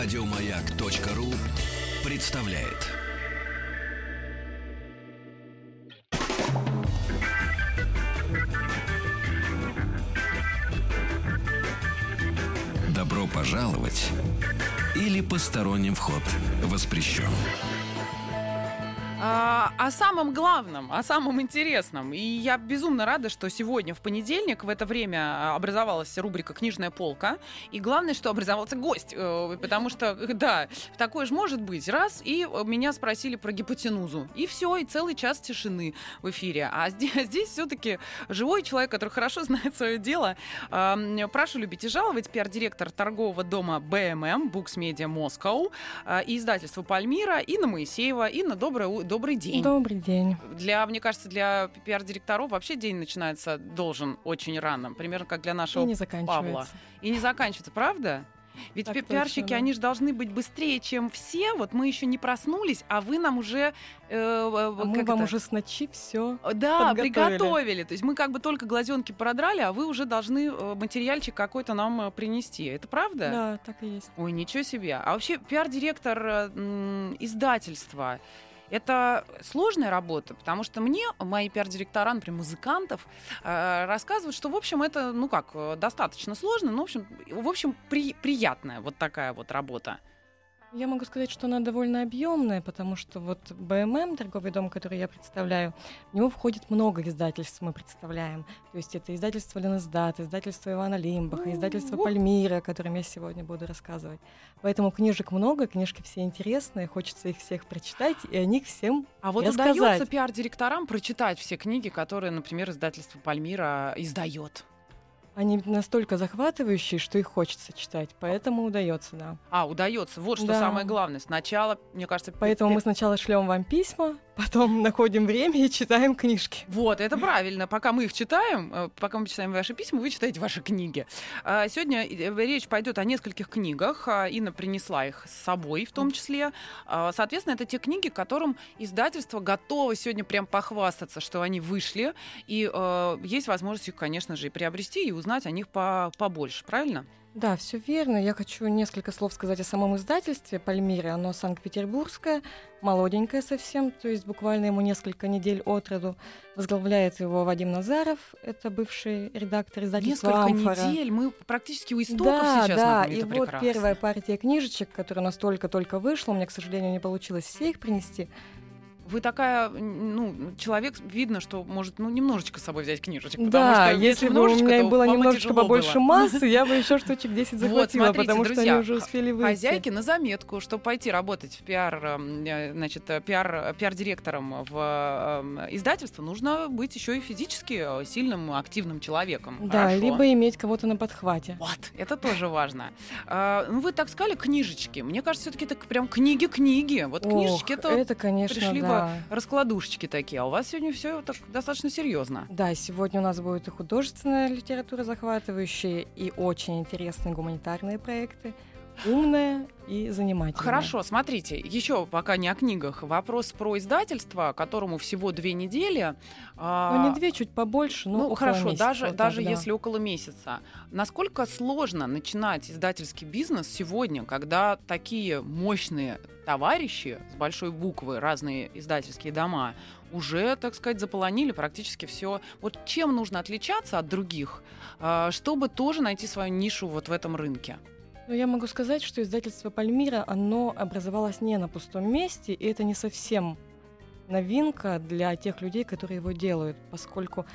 Радиомаяк.ру представляет. Добро пожаловать или посторонним вход воспрещен. А, о самом главном, о самом интересном. И я безумно рада, что сегодня, в понедельник, в это время а, образовалась рубрика «Книжная полка». И главное, что образовался гость. Э, потому что, да, такое же может быть. Раз, и меня спросили про гипотенузу. И все, и целый час тишины в эфире. А здесь, здесь все-таки живой человек, который хорошо знает свое дело. Прошу любить и жаловать. Пиар-директор торгового дома БММ, Books Media Moscow, а, и издательство «Пальмира», Инна Моисеева. Инна, доброе добрый день. Добрый день. Для, мне кажется, для пиар-директоров вообще день начинается должен очень рано, примерно как для нашего И не Павла. И не заканчивается, правда? Ведь так пиарщики, точно, да. они же должны быть быстрее, чем все. Вот мы еще не проснулись, а вы нам уже... Э, а мы вам уже с ночи все Да, приготовили. То есть мы как бы только глазенки продрали, а вы уже должны э, материальчик какой-то нам э, принести. Это правда? Да, так и есть. Ой, ничего себе. А вообще пиар-директор э, издательства... Это сложная работа, потому что мне мои пиар-директора, например, музыкантов, э, рассказывают, что, в общем, это, ну как, э, достаточно сложно, но, в общем, в общем при, приятная вот такая вот работа. Я могу сказать, что она довольно объемная, потому что вот БММ, торговый дом, который я представляю, в него входит много издательств, мы представляем. То есть это издательство Ленэсдат, издательство Ивана Лимбаха, издательство Пальмира, о котором я сегодня буду рассказывать. Поэтому книжек много, книжки все интересные, хочется их всех прочитать и о них всем А вот рассказать. удается пиар-директорам прочитать все книги, которые, например, издательство Пальмира издает? Они настолько захватывающие, что их хочется читать, поэтому удается, да. А, удается. Вот что да. самое главное. Сначала, мне кажется... Поэтому мы сначала шлем вам письма, потом находим время и читаем книжки. Вот, это правильно. Пока мы их читаем, э, пока мы читаем ваши письма, вы читаете ваши книги. А, сегодня э, речь пойдет о нескольких книгах. А, Инна принесла их с собой в том числе. А, соответственно, это те книги, которым издательство готово сегодня прям похвастаться, что они вышли. И есть возможность их, конечно же, и приобрести, и узнать о них побольше. Правильно? Да, все верно. Я хочу несколько слов сказать о самом издательстве Пальмире. Оно Санкт-Петербургское, молоденькое совсем, то есть буквально ему несколько недель от роду. Возглавляет его Вадим Назаров, это бывший редактор издательства Несколько «Амфора». недель, мы практически у истоков да, сейчас. Да, и вот прекрасно. первая партия книжечек, которая у нас только-только вышла, у меня, к сожалению, не получилось все их принести вы такая, ну, человек, видно, что может, ну, немножечко с собой взять книжечек. Да, что, если бы у меня было немножечко побольше было. массы, я бы еще штучек 10 захватила, вот, смотрите, потому друзья, что они уже успели выйти. Хозяйки на заметку, чтобы пойти работать в пиар, эм, э, значит, э, пиар, пиар-директором в эм, издательство, нужно быть еще и физически сильным, активным человеком. Да, Хорошо. либо иметь кого-то на подхвате. Вот, это тоже важно. А, ну, вы так сказали, книжечки. Мне кажется, все-таки это прям книги-книги. Вот книжечки это, это конечно, пришли да раскладушечки такие. А у вас сегодня все так достаточно серьезно. Да, сегодня у нас будет и художественная литература захватывающая, и очень интересные гуманитарные проекты умная и занимательная. Хорошо, смотрите, еще пока не о книгах. Вопрос про издательство, которому всего две недели. А, ну, не две, чуть побольше, но Ну, хорошо, месяца, даже, вот даже да. если около месяца. Насколько сложно начинать издательский бизнес сегодня, когда такие мощные товарищи с большой буквы, разные издательские дома, уже, так сказать, заполонили практически все. Вот чем нужно отличаться от других, а, чтобы тоже найти свою нишу вот в этом рынке? Ну, я могу сказать, что издательство Пальмира, оно образовалось не на пустом месте, и это не совсем новинка для тех людей, которые его делают, поскольку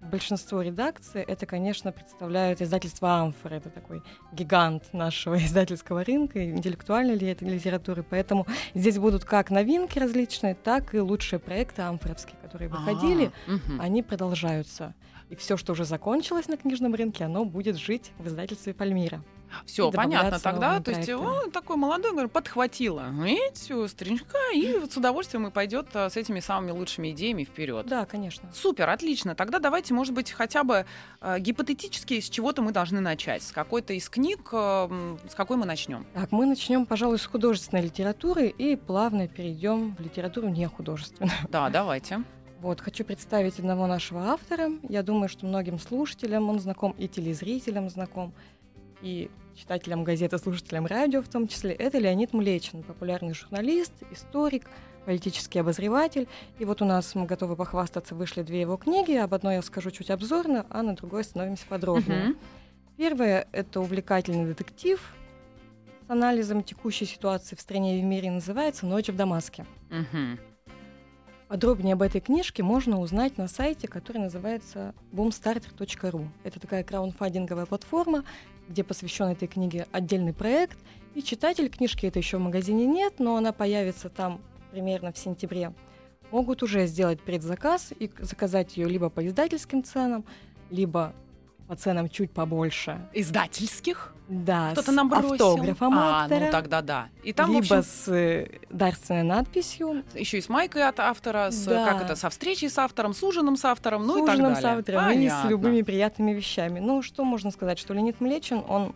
большинство редакций это, конечно, представляют издательство Амфор, это такой гигант нашего издательского рынка, интеллектуальной литературы, поэтому здесь будут как новинки различные, так и лучшие проекты амфоровские, которые выходили, угу. они продолжаются. И все, что уже закончилось на книжном рынке, оно будет жить в издательстве Пальмира. Все, понятно тогда. То есть он такой молодой, говорю, подхватила. Видите, стринчка, и вот с удовольствием и пойдет а, с этими самыми лучшими идеями вперед. Да, конечно. Супер, отлично. Тогда давайте, может быть, хотя бы э, гипотетически с чего-то мы должны начать. С какой-то из книг, э, с какой мы начнем? Так, мы начнем, пожалуй, с художественной литературы и плавно перейдем в литературу не художественную. Да, давайте. Вот, хочу представить одного нашего автора. Я думаю, что многим слушателям он знаком и телезрителям знаком. И читателям газеты, слушателям радио в том числе, это Леонид Млечин, популярный журналист, историк, политический обозреватель. И вот у нас мы готовы похвастаться, вышли две его книги. Об одной я скажу чуть обзорно, а на другой остановимся подробнее. Первое — это увлекательный детектив с анализом текущей ситуации в стране и в мире, называется «Ночь в Дамаске». Подробнее об этой книжке можно узнать на сайте, который называется boomstarter.ru. Это такая краундфандинговая платформа, где посвящен этой книге отдельный проект. И читатель книжки это еще в магазине нет, но она появится там примерно в сентябре. Могут уже сделать предзаказ и заказать ее либо по издательским ценам, либо по ценам чуть побольше. Издательских? Да, Кто-то нам бросил. автографом а, автора, ну тогда да. И там, либо общем, с э, дарственной надписью, еще и с майкой от автора, с, Да. как это, со встречей с автором, с ужином с автором, ну с и так далее. с автором и с Понятно. любыми приятными вещами. Ну, что можно сказать, что Леонид Млечин, он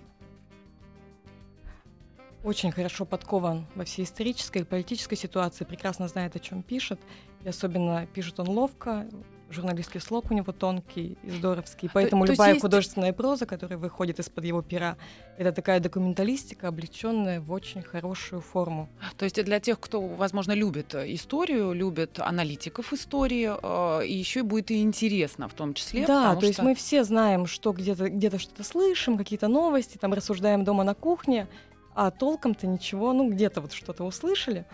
очень хорошо подкован во всей исторической и политической ситуации, прекрасно знает, о чем пишет. И особенно пишет он ловко, журналистский слог у него тонкий и здоровский. Поэтому то есть любая есть- художественная проза, которая выходит из-под его пера, это такая документалистика, облеченная в очень хорошую форму. То есть для тех, кто, возможно, любит э, историю, любит аналитиков истории, э, и еще и будет и интересно в том числе. Да, то есть что- мы все знаем, что где-то где что-то слышим, какие-то новости, там рассуждаем дома на кухне, а толком-то ничего, ну где-то вот что-то услышали.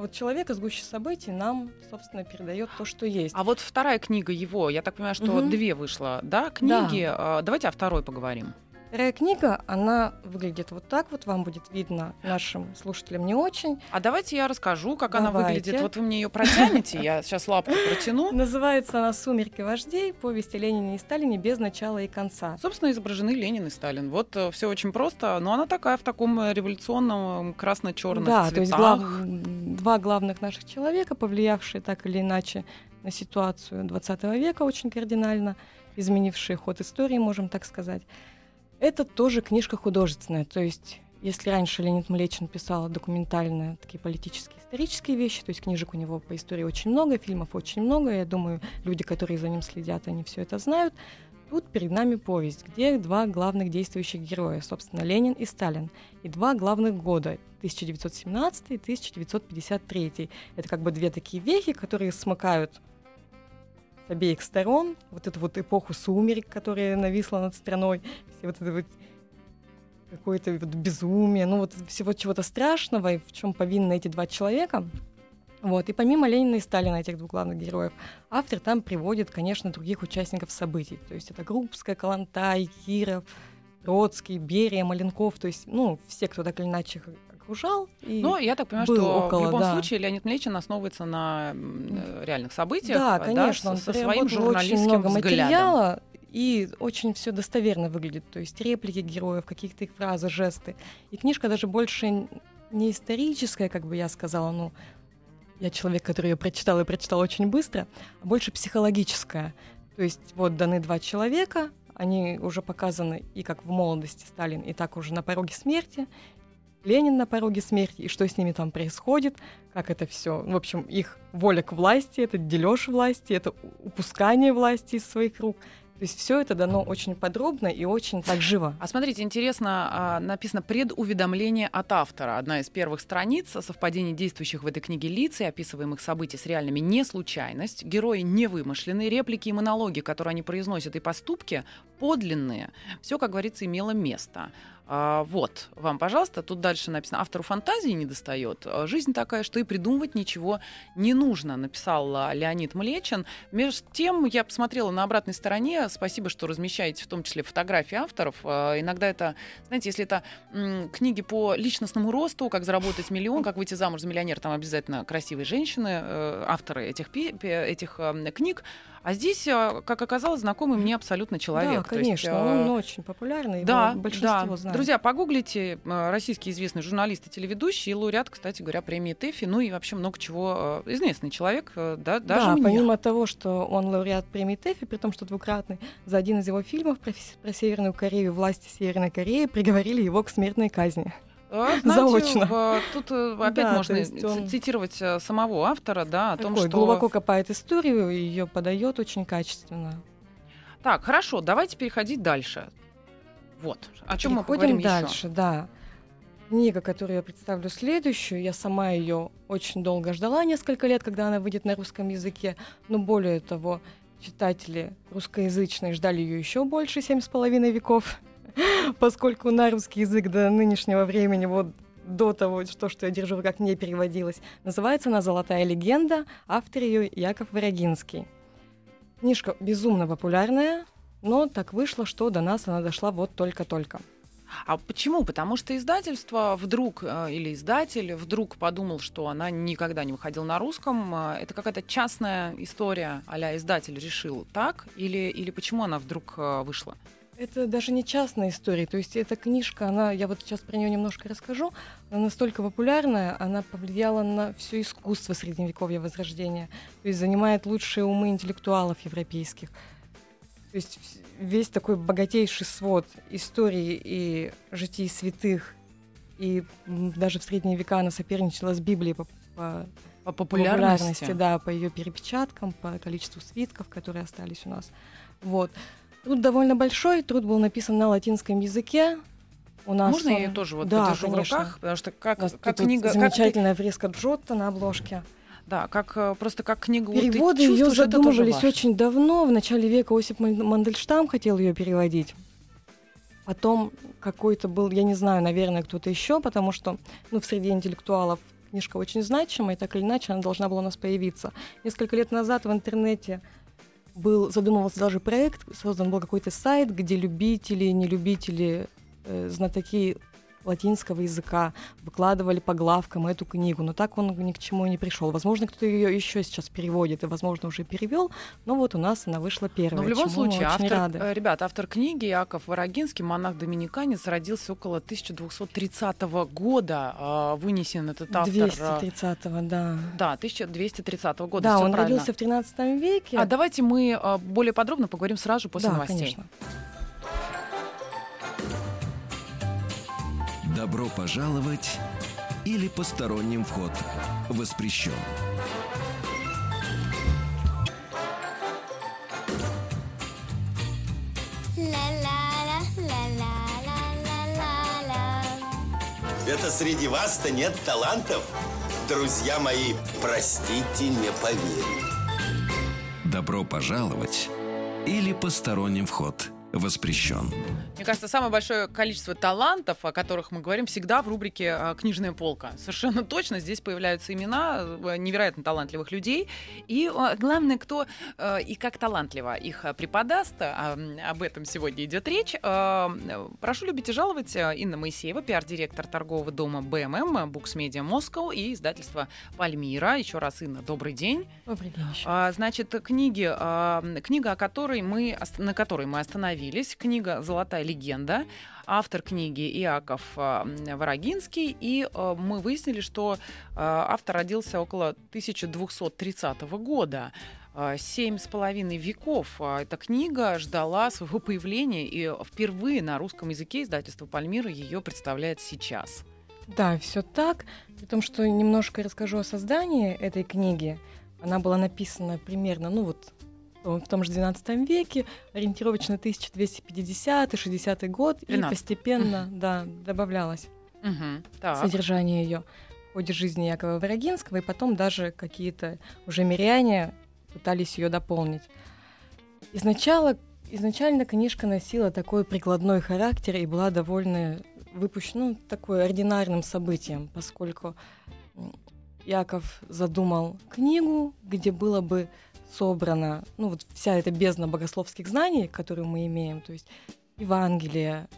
А вот человек из гуще событий нам, собственно, передает то, что есть. А вот вторая книга его, я так понимаю, что Мгм. две вышло, да, книги. Э, Давайте о второй поговорим. Вторая книга, она выглядит вот так вот, вам будет видно, нашим слушателям не очень. А давайте я расскажу, как она Давайте. выглядит. Вот вы мне ее протянете, я сейчас лапку протяну. Называется она «Сумерки вождей. Повесть о Ленине и Сталине без начала и конца». Собственно, изображены Ленин и Сталин. Вот все очень просто, но она такая в таком э, революционном красно-черном Да, цветах. то есть глав- два главных наших человека, повлиявшие так или иначе на ситуацию 20 века очень кардинально, изменившие ход истории, можем так сказать. Это тоже книжка художественная, то есть если раньше Леонид Млечин писал документальные, такие политические, исторические вещи, то есть книжек у него по истории очень много, фильмов очень много, я думаю, люди, которые за ним следят, они все это знают. Тут перед нами повесть, где два главных действующих героя, собственно, Ленин и Сталин, и два главных года 1917 и 1953. Это как бы две такие вехи, которые смыкают обеих сторон вот эту вот эпоху сумерек, которая нависла над страной, все вот это вот какое-то вот безумие, ну вот всего чего-то страшного, и в чем повинны эти два человека. Вот. И помимо Ленина и Сталина, этих двух главных героев, автор там приводит, конечно, других участников событий. То есть это Крупская, Калантай, Киров, Троцкий, Берия, Маленков, то есть, ну, все, кто так или иначе окружал. И... Но я так понимаю, что около, в любом да. случае Леонид Млечин основывается на э, реальных событиях. Да, конечно, он со, со своим переработал очень журналистским много взглядом. материала, и очень все достоверно выглядит. То есть реплики героев, каких-то их фразы, жесты. И книжка даже больше не историческая, как бы я сказала, ну, я человек, который ее прочитал и прочитал очень быстро, а больше психологическая. То есть вот даны два человека, они уже показаны и как в молодости Сталин, и так уже на пороге смерти. Ленин на пороге смерти, и что с ними там происходит, как это все. В общем, их воля к власти, это дележ власти, это упускание власти из своих рук. То есть все это дано очень подробно и очень так живо. А смотрите, интересно, а, написано предуведомление от автора. Одна из первых страниц о совпадении действующих в этой книге лиц и описываемых событий с реальными не случайность. Герои не вымышленные, реплики и монологи, которые они произносят, и поступки подлинные. Все, как говорится, имело место. А, вот, вам, пожалуйста, тут дальше написано, автору фантазии не достает. А, Жизнь такая, что и придумывать ничего не нужно, написал а, Леонид Млечин. Между тем, я посмотрела на обратной стороне, спасибо, что размещаете в том числе фотографии авторов. Иногда это, знаете, если это книги по личностному росту, как заработать миллион, как выйти замуж за миллионера, там обязательно красивые женщины, э, авторы этих, этих э, книг. А здесь, э, как оказалось, знакомый мне абсолютно человек. да, То есть, конечно, э, он очень популярный, да, большинство да. знает. Друзья, погуглите э, российский известный журналист и телеведущий, и лауреат, кстати говоря, премии ТЭФИ, ну и вообще много чего. Известный человек, да, даже да, мне. помимо того, что он лауреат премии ТЭФИ, при том, что двукратный, за один из его фильмов про, про Северную Корею власти Северной Кореи приговорили его к смертной казни. Э, заочно. э, Тут э, опять Да, можно он- цитировать э, самого автора, да, о том, Такой что... глубоко копает историю ее подает очень качественно. Так, хорошо, давайте переходить дальше. Вот. О чем мы поговорим дальше, да. Книга, которую я представлю следующую, я сама ее очень долго ждала, несколько лет, когда она выйдет на русском языке, но более того, читатели русскоязычные ждали ее еще больше, семь с половиной веков, поскольку на русский язык до нынешнего времени, вот до того, что, что я держу в руках, не переводилась. Называется она «Золотая легенда», автор ее Яков Варагинский. Книжка безумно популярная, но так вышло, что до нас она дошла вот только-только. А почему? Потому что издательство вдруг, э, или издатель вдруг подумал, что она никогда не выходила на русском. Э, Это какая-то частная история, а издатель решил так? Или, или почему она вдруг э, вышла? Это даже не частная история. То есть эта книжка, она, я вот сейчас про нее немножко расскажу, она настолько популярная, она повлияла на все искусство средневековья Возрождения. То есть занимает лучшие умы интеллектуалов европейских. То есть весь такой богатейший свод истории и житий святых, и даже в средние века она соперничала с Библией по, по По популярности. да, по ее перепечаткам, по количеству свитков, которые остались у нас. Вот. Труд довольно большой, труд был написан на латинском языке. У нас Можно я он- ее тоже вот да, подержу конечно. в руках? Потому что как, как вот книга... как замечательная фреска Джотто на обложке. да, как э, просто как вот ты Переводы ее это тоже задумывались очень давно. В начале века Осип Ман- Мандельштам хотел ее переводить. Потом какой-то был, я не знаю, наверное, кто-то еще, потому что ну, в среде интеллектуалов книжка очень значимая, и так или иначе она должна была у нас появиться. Несколько лет назад в интернете был, задумывался даже проект, создан был какой-то сайт, где любители, нелюбители, э, знатоки латинского языка выкладывали по главкам эту книгу, но так он ни к чему не пришел. Возможно, кто ее еще сейчас переводит и, возможно, уже перевел, но вот у нас она вышла первая. Но в любом случае, автор, рады. э, ребят, автор книги Яков Ворогинский, монах-доминиканец, родился около 1230 года. а, Вынесен этот автор... э, 230-го, да. Да, 1230 года. Да, он правильно. родился в 13 веке. А давайте мы а, более подробно поговорим сразу после да, новостей. конечно. Добро пожаловать или посторонним вход воспрещен. Это среди вас-то нет талантов? Друзья мои, простите, не поверю. Добро пожаловать или посторонним вход воспрещен. Мне кажется, самое большое количество талантов, о которых мы говорим, всегда в рубрике а, «Книжная полка». Совершенно точно здесь появляются имена э, невероятно талантливых людей. И а, главное, кто э, и как талантливо их а, преподаст, об этом сегодня идет речь. Э, Прошу любить и жаловать Инна Моисеева, пиар-директор торгового дома БММ, Books Media Moscow и издательства Пальмира. Еще раз, Инна, добрый день. Добрый день. А, Значит, книги, книга, о которой мы, на которой мы остановились, книга «Золотая легенда», автор книги Иаков а, Ворогинский, и а, мы выяснили, что а, автор родился около 1230 года. Семь с половиной веков эта книга ждала своего появления, и впервые на русском языке издательство «Пальмира» ее представляет сейчас. Да, все так. При том, что немножко расскажу о создании этой книги. Она была написана примерно, ну вот, в том же 12 веке, ориентировочно 1250-60 год, и 13. постепенно, да, добавлялось. Так. содержание ее в ходе жизни Якова Варагинского, и потом даже какие-то уже миряне пытались ее дополнить. Изначально, изначально книжка носила такой прикладной характер и была довольно выпущена ну, такой ординарным событием, поскольку Яков задумал книгу, где было бы собрана ну, вот вся эта бездна богословских знаний, которые мы имеем, то есть Евангелие,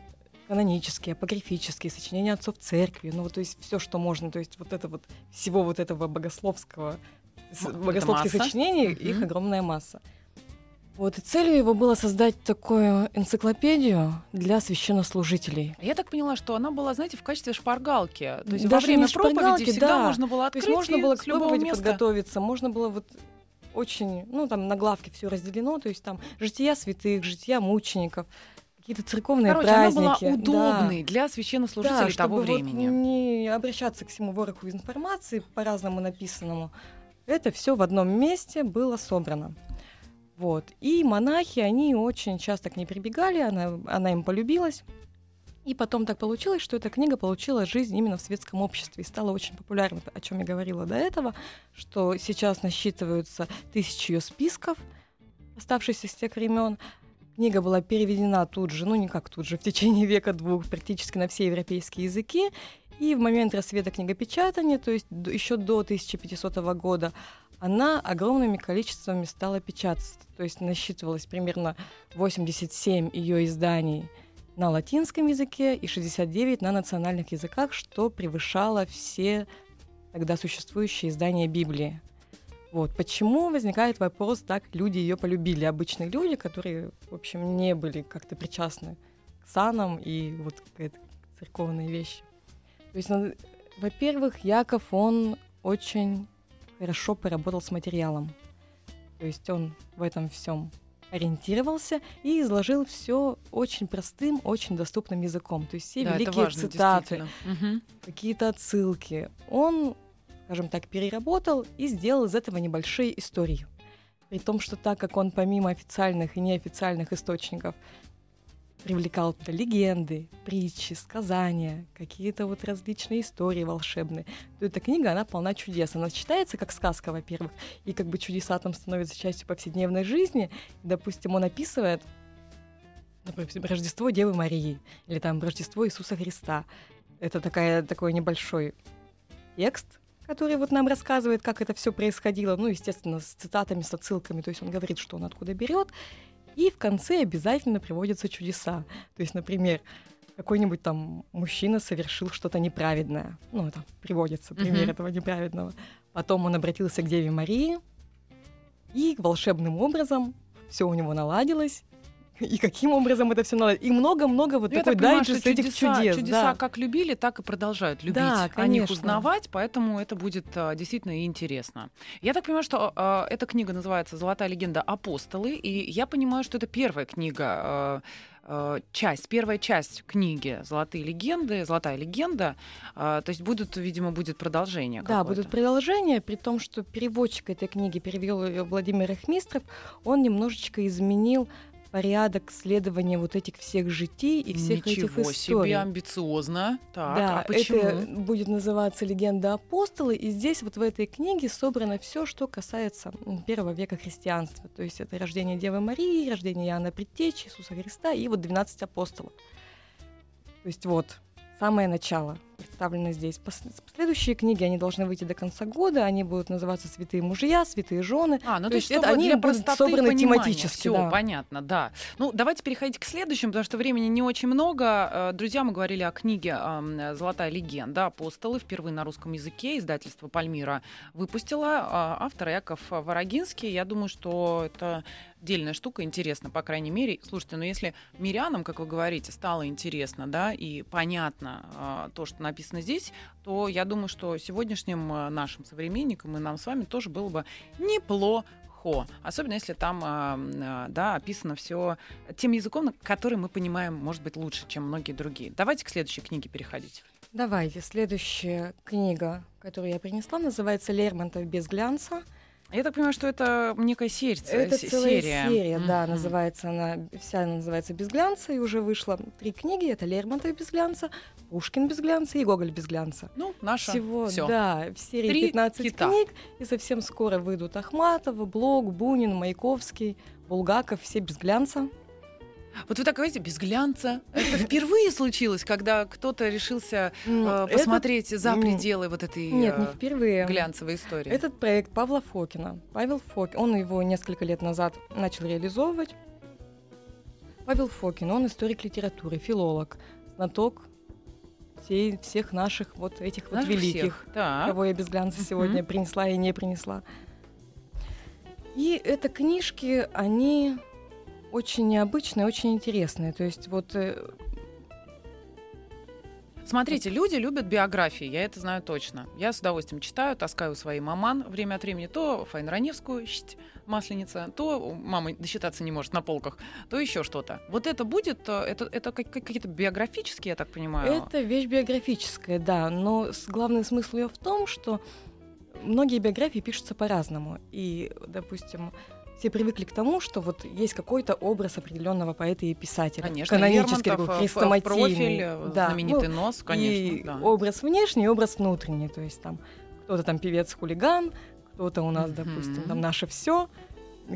канонические, апокрифические, сочинения отцов церкви, ну вот то есть все, что можно, то есть вот это вот всего вот этого богословского, это богословских масса. сочинений, Мгм. их огромная масса. Вот, и целью его было создать такую энциклопедию для священнослужителей. Я так поняла, что она была, знаете, в качестве шпаргалки. То есть во Даже время не проповеди всегда да. можно было То открыть есть можно было к проповеди места. подготовиться, можно было вот очень, ну там на главке все разделено, то есть там жития святых, жития мучеников, какие-то церковные Короче, праздники. она была да. удобной для священнослужителей Да, того чтобы вот времени. не обращаться к всему вороху информации по-разному написанному. Это все в одном месте было собрано. Вот. И монахи, они очень часто к ней прибегали, она, она им полюбилась. И потом так получилось, что эта книга получила жизнь именно в светском обществе и стала очень популярной, о чем я говорила до этого, что сейчас насчитываются тысячи ее списков, оставшиеся с тех времен. Книга была переведена тут же, ну не как тут же, в течение века-двух практически на все европейские языки. И в момент рассвета книгопечатания, то есть еще до 1500 года, она огромными количествами стала печататься. То есть насчитывалось примерно 87 ее изданий на латинском языке и 69 на национальных языках, что превышало все тогда существующие издания Библии. Вот. Почему возникает вопрос, так люди ее полюбили? Обычные люди, которые, в общем, не были как-то причастны к санам и вот к этой церковной вещи. То есть, ну, во-первых, Яков, он очень хорошо поработал с материалом. То есть он в этом всем ориентировался и изложил все очень простым, очень доступным языком. То есть все Да, великие важно, цитаты, какие-то отсылки. Он, скажем так, переработал и сделал из этого небольшие истории. При том, что так как он помимо официальных и неофициальных источников привлекал легенды, притчи, сказания, какие-то вот различные истории волшебные, то эта книга, она полна чудес. Она читается как сказка, во-первых, и как бы чудеса там становятся частью повседневной жизни. Допустим, он описывает например, Рождество Девы Марии или там Рождество Иисуса Христа. Это такая, такой небольшой текст, который вот нам рассказывает, как это все происходило, ну, естественно, с цитатами, с отсылками, то есть он говорит, что он откуда берет, и в конце обязательно приводятся чудеса. То есть, например, какой-нибудь там мужчина совершил что-то неправедное. Ну, это приводится пример Мгм. этого неправедного. Потом он обратился к Деве Марии, и волшебным образом все у него наладилось. И каким образом это все наладилось. И много-много вот Ну, такой дайджест этих чудеса, чудес. чудеса да. как любили, так и продолжают любить. Да, О них конечно. узнавать, поэтому это будет а, действительно интересно. Я так понимаю, что а, эта книга называется «Золотая легенда. Апостолы», и я понимаю, что это первая книга, а, а, часть, первая часть книги «Золотые легенды», «Золотая легенда». А, То есть будут, видимо, будет продолжение Да, будут продолжения, при том, что переводчик этой книги перевел ее Владимир Ахмистров, он немножечко изменил порядок следования вот этих всех житий и всех Ничего этих историй. себе, амбициозно. Так, да, а почему? это будет называться «Легенда апостолы», и здесь вот в этой книге собрано все, что касается первого века христианства. То есть это рождение Девы Марии, рождение Иоанна Предтечи, Иисуса Христа и вот 12 апостолов. То есть вот самое начало представлено здесь. Пос- Следующие книги, они должны выйти до конца года, они будут называться «Святые мужья», «Святые жены». А, ну То то, есть это они будут собраны понимания. тематически, Всё, да. понятно, да. Ну, давайте переходить к следующему, потому что времени не очень много. Э, Друзья, мы говорили о книге «Золотая легенда. Апостолы» впервые на русском языке. Издательство «Пальмира» выпустила. Автор Яков Ворогинский. Я думаю, что это отдельная штука, интересно, по крайней мере. Слушайте, ну если мирянам, как вы говорите, стало интересно, да, и понятно а, то, что написано здесь, то я думаю, что сегодняшним а, нашим современникам и нам с вами тоже было бы неплохо. Особенно если там а, да, описано все тем языком, который мы понимаем, может быть, лучше, чем многие другие. Давайте к следующей книге переходить. Давайте, следующая книга, которую я принесла, называется «Лермонтов без глянца». Я так понимаю, что это некая серия. Это целая серия, серия, да, Мгм. называется она, вся она называется «Без глянца», и уже вышло три книги, это Лермонтов без глянца, Пушкин без глянца и Гоголь без глянца. Ну, наша Всего, всё. да, в серии Три 15 кита. книг, и совсем скоро выйдут Ахматова, Блок, Бунин, Маяковский, Булгаков, все без глянца. Вот вы так говорите, без глянца. Это впервые случилось, когда кто-то решился э, этот- посмотреть за пределы вот этой Нет, не э, впервые. глянцевой истории. Этот проект Павла Фокина. Павел Фокин, он его несколько лет назад начал реализовывать. Павел Фокин, он историк литературы, филолог, знаток всей, всех наших вот этих вот Наших великих, всех. Так. кого я без глянца сегодня принесла и не принесла. И это книжки, они очень необычные, очень интересные. То есть вот э, Смотрите, люди любят биографии, я это знаю точно. Я с удовольствием читаю, таскаю свои маман время от времени. То Фаину Раневскую, масленица, то мама досчитаться не может на полках, то еще что-то. Вот это будет, э, это, это как- как- какие-то биографические, я так понимаю? Это вещь биографическая, да, но главный смысл ее в том, что многие биографии пишутся по-разному. И, допустим, все привыкли к тому, что вот есть какой-то образ определенного поэта и писателя. Конечно, канонический, такой, э, хрестоматийный. э, Да, знаменитый ну, нос, конечно. и да. образ внешний, и образ внутренний. То есть там кто-то там певец-хулиган, кто-то у нас, Мгм. допустим, там наше все,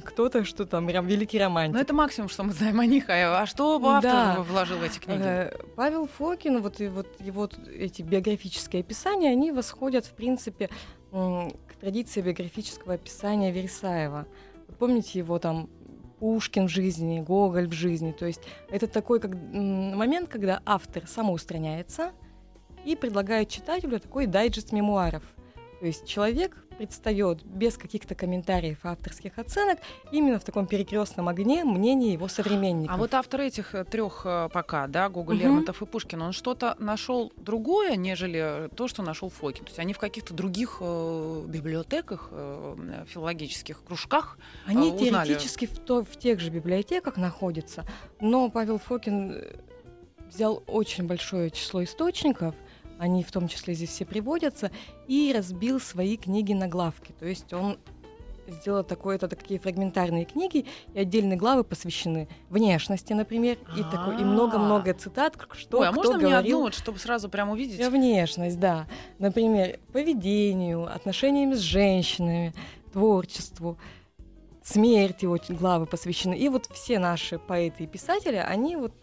кто-то что там прям великий романтик. Ну, это максимум, что мы знаем о них. А а что автор Да. вложил в эти книги? Э, Павел Фокин, вот, и вот его эти биографические описания, они восходят, в принципе, к традиции биографического описания Вересаева. Помните его там Пушкин в жизни, Гоголь в жизни. То есть это такой как, момент, когда автор самоустраняется и предлагает читателю такой дайджест мемуаров. То есть человек предстает без каких-то комментариев авторских оценок именно в таком перекрестном огне мнения его современников. А вот автор этих трех пока, да, Гоголь, Мгм. Лермонтов и Пушкин, он что-то нашел другое, нежели то, что нашел Фокин. То есть они в каких-то других э, библиотеках, э, филологических кружках. Они а, узнали. теоретически в, то- в тех же библиотеках находятся, но Павел Фокин э, взял очень большое число источников, они в том числе здесь все приводятся, и разбил свои книги на главки. То есть он сделал такое, это такие фрагментарные книги, и отдельные главы посвящены внешности, например, и, такой, и много-много цитат, что Ой, а кто можно мне говорил одну, вот, чтобы сразу прям увидеть? Внешность, да. Например, поведению, отношениями с женщинами, творчеству, смерти очень главы посвящены. И вот все наши поэты и писатели, они вот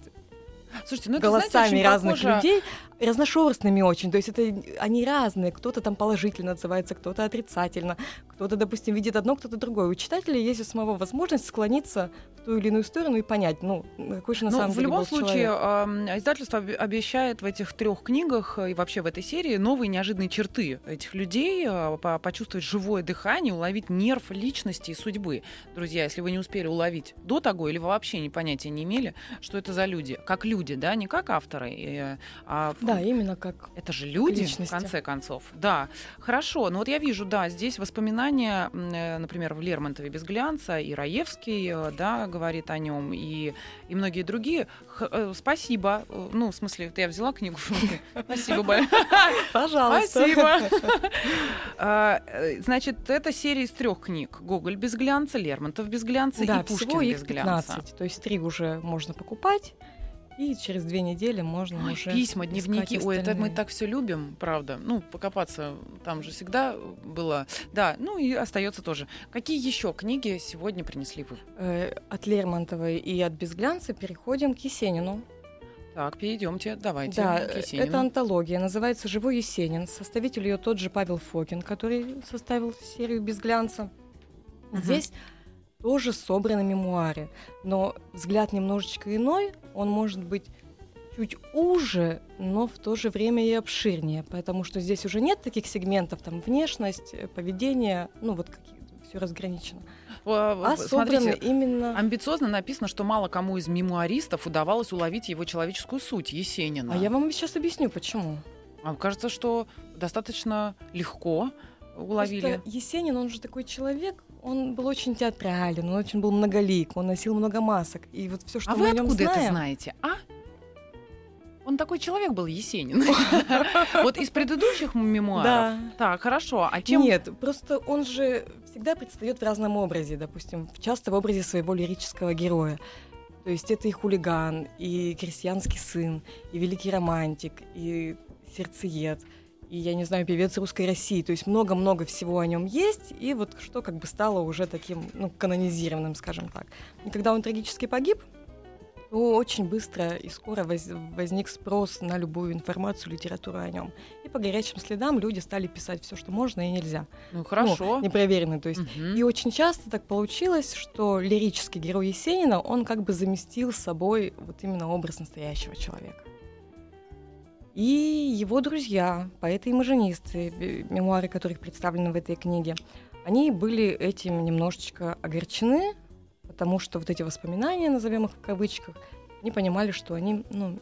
Слушайте, ну это, знаете, голосами очень разных похоже- людей, разношерстными очень. То есть это они разные. Кто-то там положительно отзывается, кто-то отрицательно, кто-то, допустим, видит одно, кто-то другое. У читателя есть у самого возможность склониться в ту или иную сторону и понять, ну, какой же на Ну, самом в деле любом был случае, человек. издательство об- обещает в этих трех книгах э, и вообще в этой серии новые неожиданные черты этих людей, по- почувствовать живое дыхание, уловить нерв личности и судьбы. Друзья, если вы не успели уловить до того, или вы вообще ни понятия не имели, что это за люди, как люди, да, не как авторы, э, а Да, именно как это же люди, в личности. конце концов. Да, хорошо. Ну вот я вижу, да, здесь воспоминания, э, например, в Лермонтове без глянца, и Раевский, э, да, говорит о нем, и, и многие другие. Х- спасибо. Ну, в смысле, я взяла книгу в. Спасибо большое. Пожалуйста. Спасибо. А, Значит, это серия из трех книг. Гоголь без глянца, Лермонтов без глянца и Пушкин всего без глянца. 15. То есть три уже можно покупать, и через две недели можно Ой, уже письма, дневники. Ой, это мы так все любим, правда. Ну, покопаться там же всегда было. Да, ну и остается тоже. Какие еще книги сегодня принесли вы? Э, От Лермонтовой и от Безглянца переходим к Есенину. Так, перейдемте, давайте. да, э, это антология, называется «Живой Есенин». Составитель ее тот же Павел Фокин, который составил серию «Безглянца». Мгм. Здесь тоже собраны мемуары, но взгляд немножечко иной, он может быть чуть уже, но в то же время и обширнее, потому что здесь уже нет таких сегментов, там, внешность, э, поведение, ну, вот все разграничено. А, Смотрите, именно... амбициозно написано, что мало кому из мемуаристов удавалось уловить его человеческую суть Есенина. А я вам сейчас объясню, почему. А кажется, что достаточно легко уловили. Просто Есенин, он же такой человек, он был очень театрален, он очень был многолик, он носил много масок. И вот все, что а мы вы о нем откуда это знаем, знаете, а? Он такой человек был, Есенин. Вот из предыдущих мемуаров. Да. Так, хорошо. А чем Нет, просто он же всегда предстает в разном образе, допустим, часто в образе своего лирического героя. То есть это и хулиган, и крестьянский сын, и великий романтик, и сердцеед, и, я не знаю, певец русской России. То есть много-много всего о нем есть, и вот что как бы стало уже таким, ну, канонизированным, скажем так. И когда он трагически погиб, то очень быстро и скоро воз- возник спрос на любую информацию, литературу о нем. И по горячим следам люди стали писать все, что можно и нельзя. Ну, хорошо. Ну, непроверенный, то есть. Мгм. И очень часто так получилось, что лирический герой Есенина, он как бы заместил собой вот именно образ настоящего человека. И его друзья, поэты и маженисты, бе- мемуары которых представлены в этой книге, они были этим немножечко огорчены, потому что вот эти воспоминания, назовем их в кавычках, они понимали, что они ну,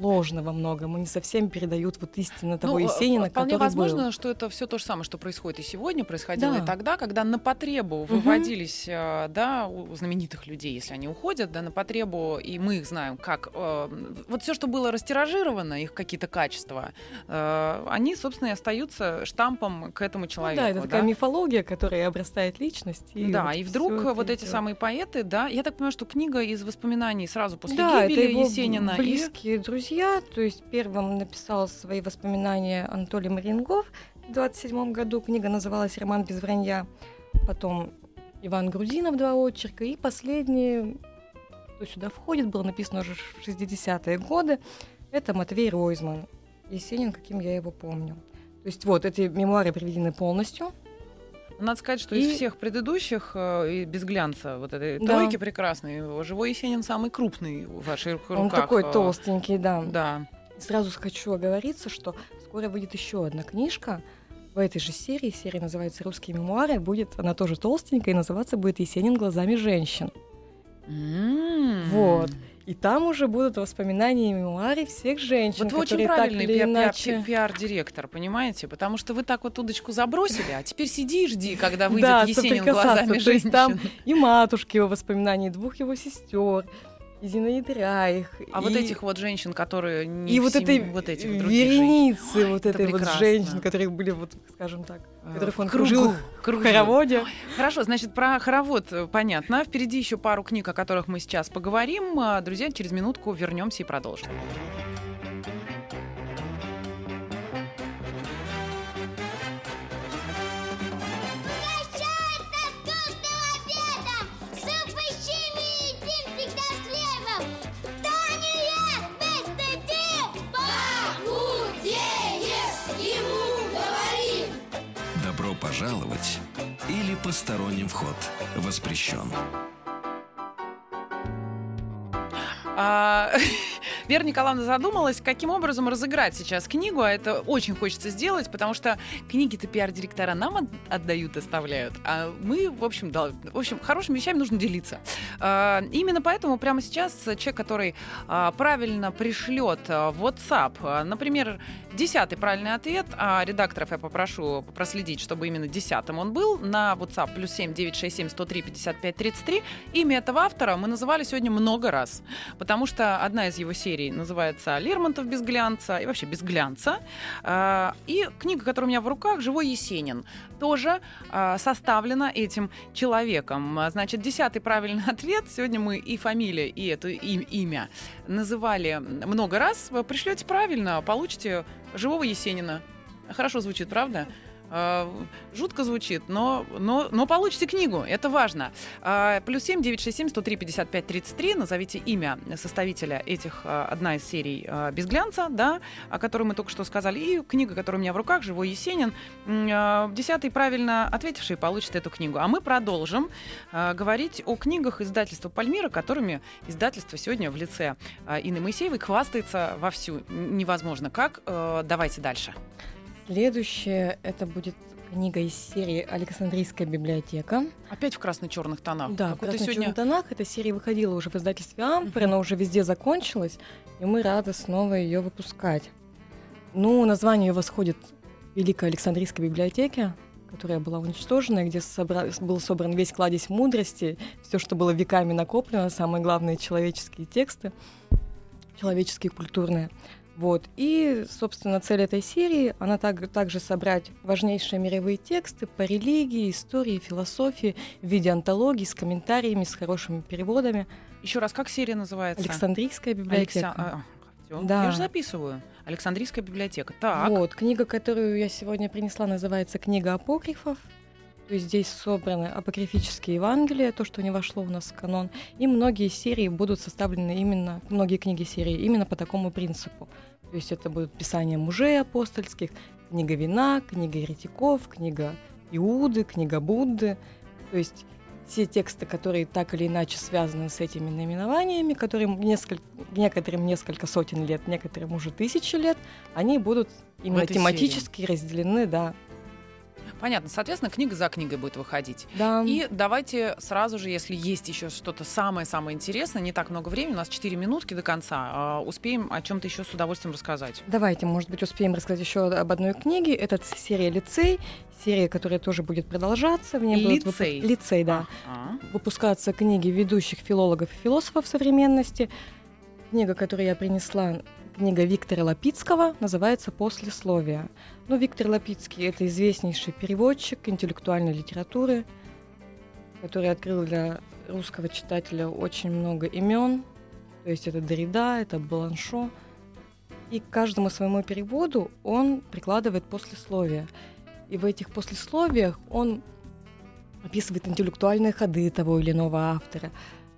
ложно во многом, и не совсем передают вот истинно того Ну, э, Есенина, вполне который возможно, был. что это все то же самое, что происходит и сегодня, происходило Да. и тогда, когда на потребу Мгм. выводились, э, да, у знаменитых людей, если они уходят, да, на потребу, и мы их знаем, как э, вот все, что было растиражировано, их какие-то качества, они, собственно, и остаются штампом к этому Ну человеку. да, это такая мифология, которая обрастает личность. И да, вот и вдруг вот эти идёт. самые поэты, да, я так понимаю, что книга из воспоминаний сразу после да, гибели Есенина. и- друзья. То есть первым написал свои воспоминания Анатолий Марингов в 27 году. Книга называлась «Роман без вранья». Потом Иван Грузинов два очерка. И последний, кто сюда входит, было написано уже в 60-е годы. Это Матвей Ройзман. Есенин, каким я его помню. То есть вот, эти мемуары приведены полностью. Надо сказать, что И- из всех предыдущих э, без глянца вот этой Да. тройки прекрасной, живой Есенин самый крупный в ваших руках. Он такой э, толстенький, да. Да. Сразу хочу оговориться, что скоро выйдет еще одна книжка в этой же серии. Серия называется «Русские мемуары». Будет она тоже толстенькая и называться будет «Есенин глазами женщин». М. Вот. И там уже будут воспоминания и мемуары всех женщин, Вот вы очень правильный пиар- иначе... пиар-директор, понимаете? Потому что вы так вот удочку забросили, а теперь сиди и жди, когда выйдет Да, Есенин глазами То есть женщин. там И матушки его воспоминаний, двух его сестер, и Зинаиды Райх. А вот и- этих вот женщин, которые не и вот этой вот женщин. вереницы Ой, вот это этой вот прекрасно. женщин, которые были вот, скажем так, Э, которых он кружил в хороводе. Хорошо, значит, про хоровод э, понятно. Впереди еще пару книг, о которых мы сейчас поговорим. А, Друзья, через минутку вернемся и продолжим. Пожаловать или посторонним вход воспрещен. Вера Николаевна задумалась, каким образом разыграть сейчас книгу, а это очень хочется сделать, потому что книги-то пиар-директора нам от- отдают, оставляют, а мы, в общем, дол- в общем, хорошими вещами нужно делиться. А, Именно поэтому прямо сейчас человек, который а, правильно пришлет в WhatsApp, а, например, десятый правильный ответ, а редакторов я попрошу проследить, чтобы именно десятым он был, на WhatsApp плюс 7 967 103 55 33. Имя этого автора мы называли сегодня много раз, потому что одна из его серий называется «Лермонтов без глянца» и вообще «Без глянца». А, И книга, которая у меня в руках, «Живой Есенин», тоже а, составлена этим человеком. Значит, десятый правильный ответ. Сегодня мы и фамилия, и это им- имя называли много раз. Пришлете правильно, получите живого Есенина. Хорошо звучит, правда? А, Жутко звучит, но, но, но получите книгу, это важно. А, Плюс семь девять шесть семь сто три пятьдесят пять тридцать три. Назовите имя составителя этих а, одна из серий без глянца, да, о которой мы только что сказали, и книга, которая у меня в руках, живой Есенин. Десятый правильно ответивший получит эту книгу. А мы продолжим говорить о книгах издательства Пальмира, которыми издательство сегодня в лице Инны Моисеевой хвастается вовсю. Невозможно как. Э, Давайте дальше. Следующее это будет книга из серии «Александрийская библиотека». Опять в красно-черных тонах. Да, в красно-черных тонах. Эта серия выходила уже в издательстве «Ампер», она уже везде закончилась, и мы рады снова ее выпускать. Ну, название ее восходит к Великой Александрийской библиотеке, которая была уничтожена, где собра- был собран весь кладезь мудрости, все, что было веками накоплено, самые главные человеческие тексты, человеческие культурные. Вот. И, собственно, цель этой серии, она так- также собрать важнейшие мировые тексты по религии, истории, философии в виде антологий с комментариями, с хорошими переводами. Еще раз, как серия называется? Александрийская библиотека. Алекса- а. Да. Я же записываю. Александрийская библиотека. Так. Вот, книга, которую я сегодня принесла, называется «Книга апокрифов». То есть здесь собраны апокрифические Евангелия, то, что не вошло у нас в канон, и многие серии будут составлены именно, многие книги серии именно по такому принципу. То есть это будут писания мужей апостольских, книга вина, книга еретиков, книга Иуды, книга Будды. То есть все тексты, которые так или иначе связаны с этими наименованиями, которым несколько, некоторым несколько сотен лет, некоторым уже тысячи лет, они будут именно тематически разделены, да. Понятно. Соответственно, книга за книгой будет выходить. Да. И давайте сразу же, если есть еще что-то самое-самое интересное, не так много времени, у нас 4 минутки до конца, а, успеем о чем-то еще с удовольствием рассказать. Давайте, может быть, успеем рассказать еще об одной книге. Это серия «Лицей», серия, которая тоже будет продолжаться. В ней будут выпу- «Лицей». Лицей, да. А, Выпускаться книги ведущих филологов и философов современности. Книга, которую я принесла, книга Виктора Лапицкого, называется «Послесловие». Ну, Виктор Лапицкий – это известнейший переводчик интеллектуальной литературы, который открыл для русского читателя очень много имен. То есть это Дорида, это Баланшо. И к каждому своему переводу он прикладывает послесловие. И в этих послесловиях он описывает интеллектуальные ходы того или иного автора,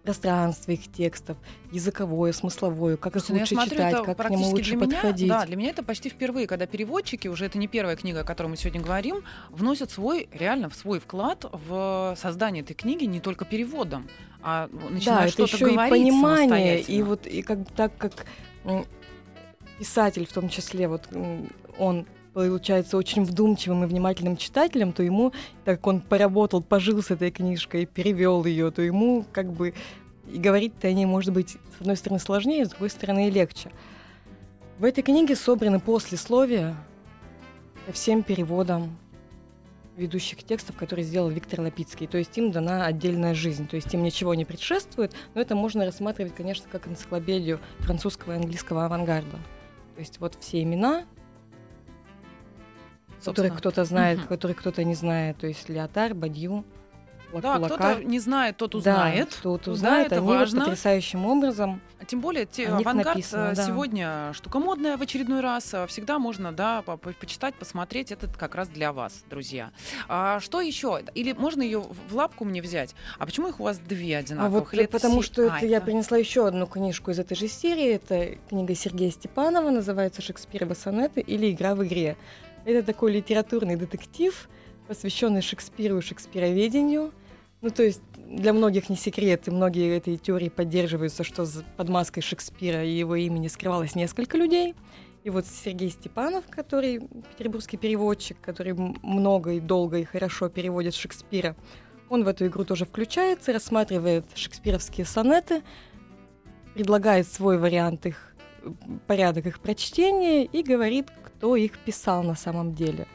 пространство их текстов, языковое, смысловое, как их Слушай, ну лучше смотрю, читать, как к нему лучше для меня, подходить. Да, для меня это почти впервые, когда переводчики, уже это не первая книга, о которой мы сегодня говорим, вносят свой, реально, в свой вклад в создание этой книги не только переводом, а Да, начинают это что-то еще и говорить понимание, и вот и как так как писатель в том числе, вот он получается очень вдумчивым и внимательным читателем, то ему, так как он поработал, пожил с этой книжкой, перевел ее, то ему как бы и говорить-то о ней может быть с одной стороны сложнее, с другой стороны легче. В этой книге собраны послесловия ко всем переводам ведущих текстов, которые сделал Виктор Лапицкий. То есть им дана отдельная жизнь, то есть им ничего не предшествует, но это можно рассматривать, конечно, как энциклопедию французского и английского авангарда. То есть вот все имена, Собственно. кто-то знает, Мгм. которых кто-то не знает, то есть Леотар, Бадью, Да, кто-то не знает, тот Да, узнает. кто-то Узнает, узнает, это они вот важно. потрясающим образом. А Тем более, те, авангард написано, э, да. сегодня штука модная в очередной раз. э, Всегда можно, да, по- по- почитать, посмотреть. Это как раз для вас, друзья. А что еще? Или можно ее в лапку мне взять? А почему их у вас две А одинаковых? вот Или это потому се- что А, это я принесла еще одну книжку из этой же серии. Это книга Сергея Степанова, называется «Шекспировы сонеты» или «Игра в игре». Это такой литературный детектив, посвященный Шекспиру и шекспироведению. Ну, то есть для многих не секрет, и многие этой теории поддерживаются, что под маской Шекспира и его имени скрывалось несколько людей. И вот Сергей Степанов, который петербургский переводчик, который много и долго и хорошо переводит Шекспира, он в эту игру тоже включается, рассматривает шекспировские сонеты, предлагает свой вариант их, порядок их прочтения и говорит, кто их писал на самом деле.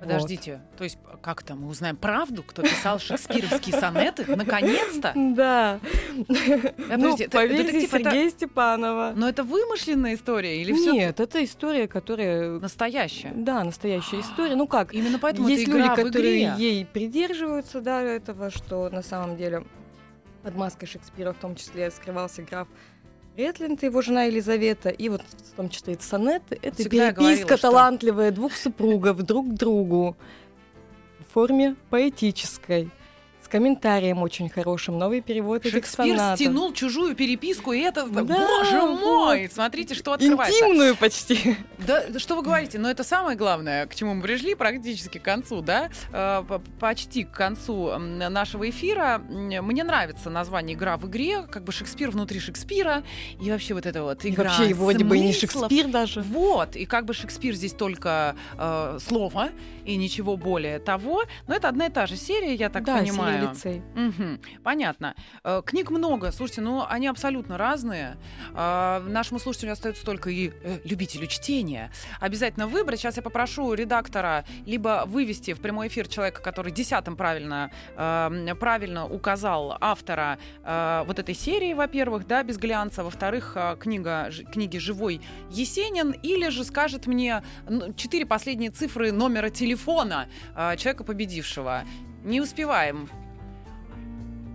Подождите, то есть как-то мы узнаем правду, кто писал шекспировские сонеты? Наконец-то? Да. Ну, это по версии детектив, это- Сергея Степанова. Но это вымышленная история или все Нет, это история, которая... настоящая? Да, настоящая история. Ну как, Именно поэтому Есть люди, которые ей придерживаются, да, этого, что на самом деле под маской Шекспира в том числе скрывался граф Ретленд и его жена Елизавета, и вот в том числе это сонеты, это Всегда переписка говорила, что- талантливая двух супругов друг к другу в форме поэтической, комментарием очень хорошим, новый перевод этих Шекспир сонатов. стянул чужую переписку, и это, Да, боже мой, вот. смотрите, что открывается. Интимную почти. Да, что вы говорите, но это самое главное, к чему мы пришли практически к концу, да, Э, по- почти к концу нашего эфира. Мне нравится название «Игра в игре», как бы Шекспир внутри Шекспира, и вообще вот это вот И игра вообще вроде бы и не. Шекспир даже. Вот, и как бы Шекспир здесь только э, слово и ничего более того, но это одна и та же серия, я так да, понимаю. Лицей. Мгм, понятно. Э, Книг много. Слушайте, ну они абсолютно разные. А, Нашему слушателю остается только и э, любителю чтения. Обязательно выбрать. Сейчас я попрошу редактора либо вывести в прямой эфир человека, который десятым правильно, э, правильно указал автора э, вот этой серии, во-первых, да, без глянца, во-вторых, книга, книги «Живой Есенин», или же скажет мне четыре последние цифры номера телефона человека победившего. Не успеваем.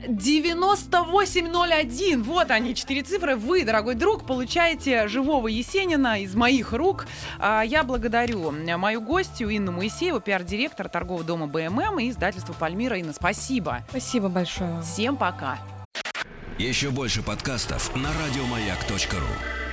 9801. Вот они, четыре цифры. Вы, дорогой друг, получаете живого Есенина из моих рук. А, Я благодарю мою гостью Инну Моисееву, пиар-директор торгового дома БММ и издательства Пальмира. Инна, спасибо. Спасибо большое. Всем пока. Еще больше подкастов на радиомаяк.ру.